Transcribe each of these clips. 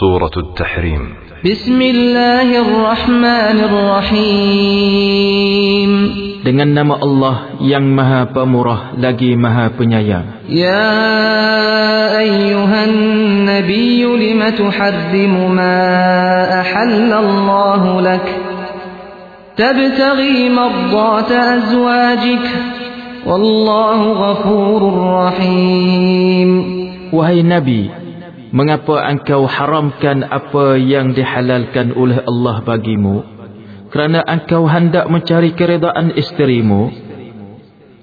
سورة التحريم بسم الله الرحمن الرحيم Dengan nama Allah yang maha pemurah lagi maha penyayang Ya ayyuhan nabiy lima tuharrimu ma ahallallahu lak Tabtaghi mardata azwajik Wallahu ghafurur rahim Wahai Nabi Mengapa engkau haramkan apa yang dihalalkan oleh Allah bagimu? Kerana engkau hendak mencari keredaan isterimu.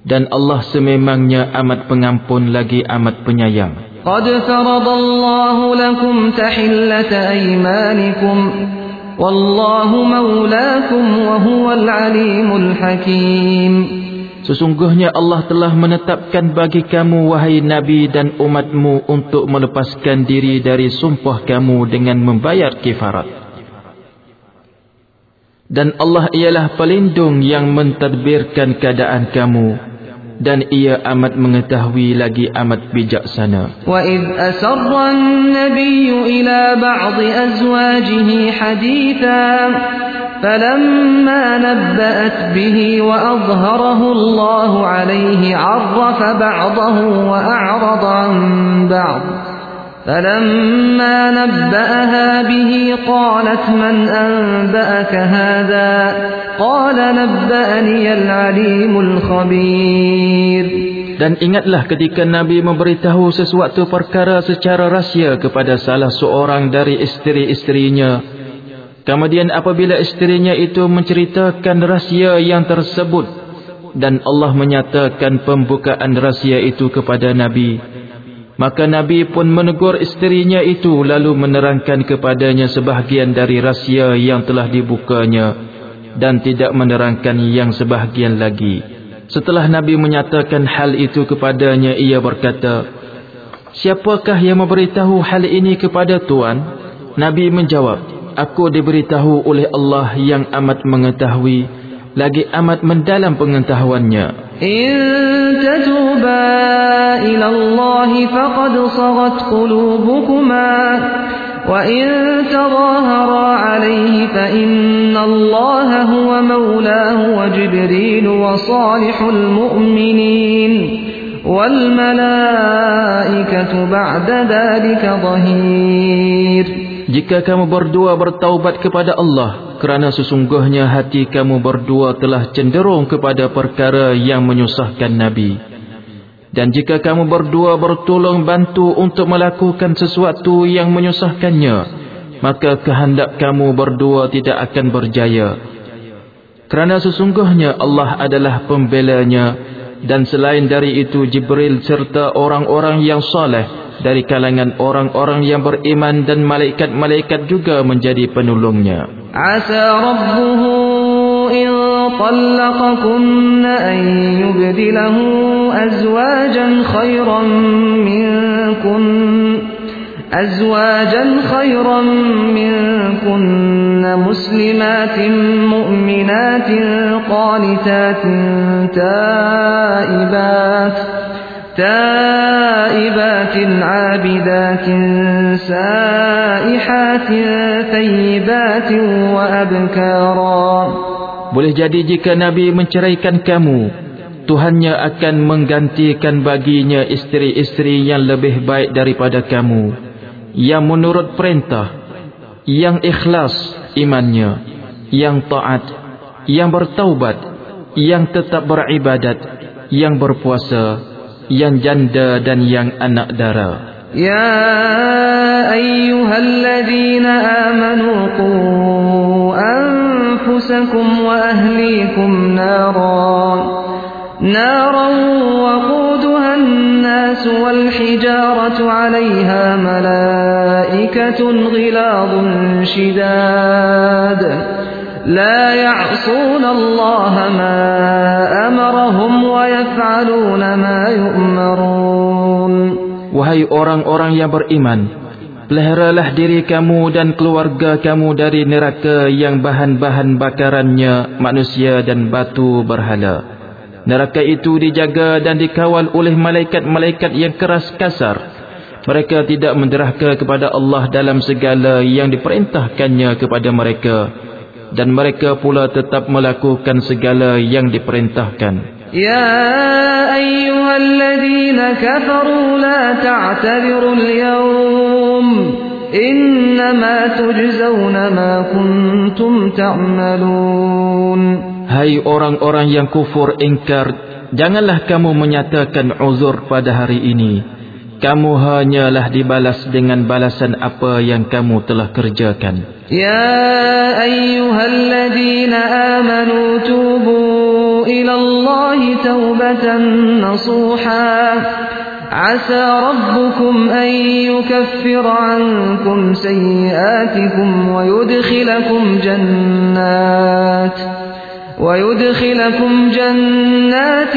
Dan Allah sememangnya amat pengampun lagi amat penyayang. Qad faradallahu lakum tahillata aymanikum. Wallahu maulakum wa huwal alimul hakim. Sesungguhnya Allah telah menetapkan bagi kamu wahai Nabi dan umatmu untuk melepaskan diri dari sumpah kamu dengan membayar kifarat. Dan Allah ialah pelindung yang mentadbirkan keadaan kamu dan ia amat mengetahui lagi amat bijaksana. Wa id asarra an-nabiyyu ila ba'd azwajihi haditsan فلما نبأت به وأظهره الله عليه عرف بعضه وأعرض عن بعض فلما نبأها به قالت من أنبأك هذا قال نبأني العليم الخبير Dan ingatlah ketika Nabi memberitahu sesuatu perkara secara rahsia kepada salah seorang dari isteri-isterinya. Kemudian apabila isterinya itu menceritakan rahsia yang tersebut dan Allah menyatakan pembukaan rahsia itu kepada Nabi, maka Nabi pun menegur isterinya itu lalu menerangkan kepadanya sebahagian dari rahsia yang telah dibukanya dan tidak menerangkan yang sebahagian lagi. Setelah Nabi menyatakan hal itu kepadanya, ia berkata, Siapakah yang memberitahu hal ini kepada Tuan? Nabi menjawab, aku diberitahu oleh Allah yang amat mengetahui lagi amat mendalam pengetahuannya in tatuba ila Allah faqad sagat qulubukuma wa in tadhahara alayhi fa inna Allah huwa maulahu wa jibril wa salihul mu'minin wal malaikatu ba'da dhalika dhahir. Jika kamu berdua bertaubat kepada Allah, kerana sesungguhnya hati kamu berdua telah cenderung kepada perkara yang menyusahkan Nabi. Dan jika kamu berdua bertolong bantu untuk melakukan sesuatu yang menyusahkannya, maka kehendak kamu berdua tidak akan berjaya. Kerana sesungguhnya Allah adalah pembelanya dan selain dari itu Jibril serta orang-orang yang saleh dari kalangan orang-orang yang beriman dan malaikat-malaikat juga menjadi penolongnya. Asa rabbuhu in talaqakunna an yubdilahu azwajan khairan minkun azwajan khairan minkunna muslimatin mu'minatin qanitatin taibat. تائبات عابدات سائحات ثيبات وأبكارا Boleh jadi jika Nabi menceraikan kamu, Tuhannya akan menggantikan baginya isteri-isteri yang lebih baik daripada kamu, yang menurut perintah, yang ikhlas imannya, yang taat, yang bertaubat, yang tetap beribadat, yang berpuasa, yang janda dan yang anak dara. يا أيها الذين آمنوا قوا أنفسكم وأهليكم نارا نارا وقودها الناس والحجارة عليها ملائكة غلاظ شداد لا يعصون الله ما أمرهم ويفعلون ما يؤمرون Wahai orang-orang yang beriman, peliharalah diri kamu dan keluarga kamu dari neraka yang bahan-bahan bakarannya manusia dan batu berhala. Neraka itu dijaga dan dikawal oleh malaikat-malaikat yang keras kasar Mereka tidak menderhaka kepada Allah dalam segala yang diperintahkannya kepada mereka. Dan mereka pula tetap melakukan segala yang diperintahkan. Ya ayyuhalladzina kafaru la ta'tadiru al-yawm. Innama tujzawna ma kuntum ta'malun. Hai orang-orang yang kufur ingkar, janganlah kamu menyatakan uzur pada hari ini kamu hanyalah dibalas dengan balasan apa yang kamu telah kerjakan. Ya ayyuhalladzina amanu tubu ila Allah taubatan nasuha. عسى ربكم أن يكفر عنكم سيئاتكم ويدخلكم جنات ويدخلكم جنات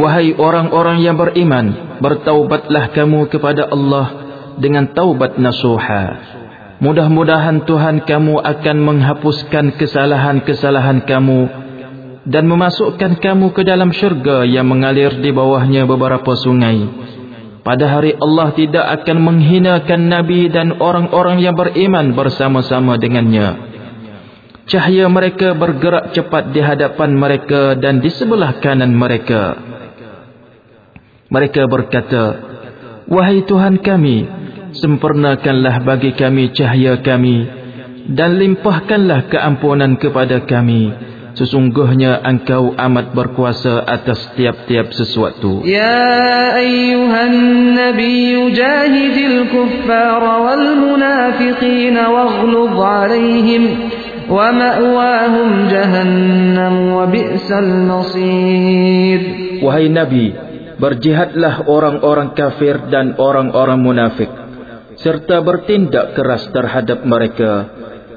Wahai orang-orang yang beriman bertaubatlah kamu kepada Allah dengan taubat nasuha Mudah-mudahan Tuhan kamu akan menghapuskan kesalahan-kesalahan kamu dan memasukkan kamu ke dalam syurga yang mengalir di bawahnya beberapa sungai. Pada hari Allah tidak akan menghinakan Nabi dan orang-orang yang beriman bersama-sama dengannya. Cahaya mereka bergerak cepat di hadapan mereka dan di sebelah kanan mereka. Mereka berkata, Wahai Tuhan kami, sempurnakanlah bagi kami cahaya kami dan limpahkanlah keampunan kepada kami. Sesungguhnya engkau amat berkuasa atas tiap-tiap sesuatu. Ya ayyuhan nabi jahidil kuffar wal munafiqin waghlub alaihim wa ma'wahum jahannam wa bi'sal nasir. Wahai nabi, berjihadlah orang-orang kafir dan orang-orang munafik serta bertindak keras terhadap mereka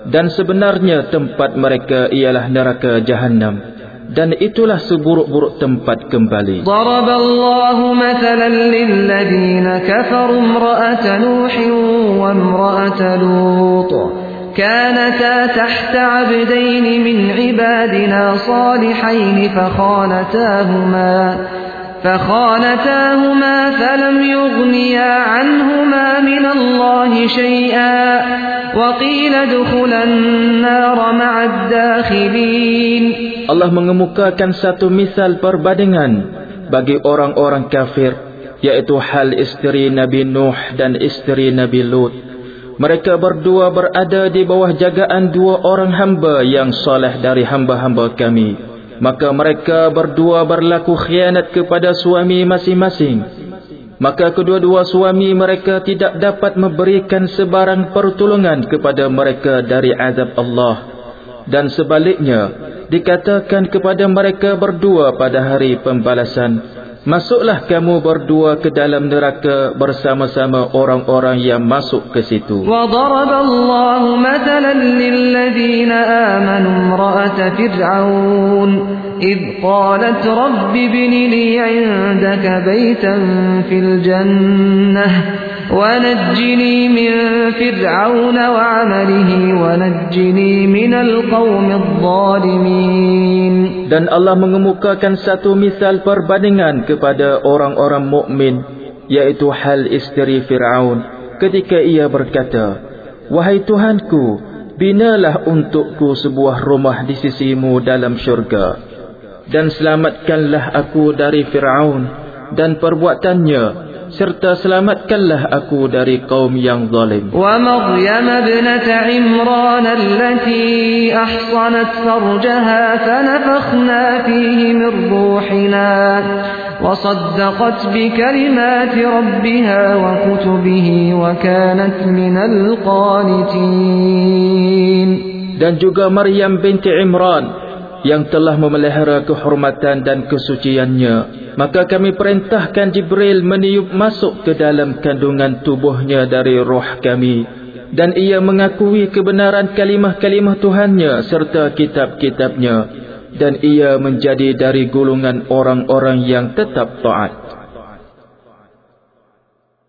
dan sebenarnya tempat mereka ialah neraka jahanam dan itulah seburuk-buruk tempat kembali. Daraballahu mathalan lil ladina kafaru imra'atan Nuh wa imra'atan Lut. كانتا تحت عبدين من عبادنا صالحين فخانتاهما فخانتاهما فلم يغنيا عنهما من الله شيئا وقيل ادخلا النار مع الداخلين Allah mengemukakan satu misal perbandingan bagi orang-orang kafir yaitu hal isteri Nabi Nuh dan isteri Nabi Lut mereka berdua berada di bawah jagaan dua orang hamba yang soleh dari hamba-hamba kami. Maka mereka berdua berlaku khianat kepada suami masing-masing. Maka kedua-dua suami mereka tidak dapat memberikan sebarang pertolongan kepada mereka dari azab Allah. Dan sebaliknya, dikatakan kepada mereka berdua pada hari pembalasan. Masuklah kamu berdua ke dalam neraka bersama-sama orang-orang yang masuk ke situ. Wa daraballahu matalan lil ladina amanu imra'at fir'aun id qalat rabbi ibn li 'indaka baytan fil jannah ونجني من فرعون وعمله ونجني من القوم الظالمين dan Allah mengemukakan satu misal perbandingan kepada orang-orang mukmin yaitu hal isteri Firaun ketika ia berkata wahai tuhanku binalah untukku sebuah rumah di sisimu dalam syurga dan selamatkanlah aku dari Firaun dan perbuatannya serta selamatkanlah aku dari kaum yang zalim. Wa Maryam ibnat Imran allati ahsanat farjaha fanafakhna fihi min ruhina wa saddaqat bi kalimati rabbiha wa kutubihi wa kanat min al-qanitin. Dan juga Maryam binti Imran yang telah memelihara kehormatan dan kesuciannya Maka kami perintahkan Jibril meniup masuk ke dalam kandungan tubuhnya dari roh kami. Dan ia mengakui kebenaran kalimah-kalimah Tuhannya serta kitab-kitabnya. Dan ia menjadi dari gulungan orang-orang yang tetap taat.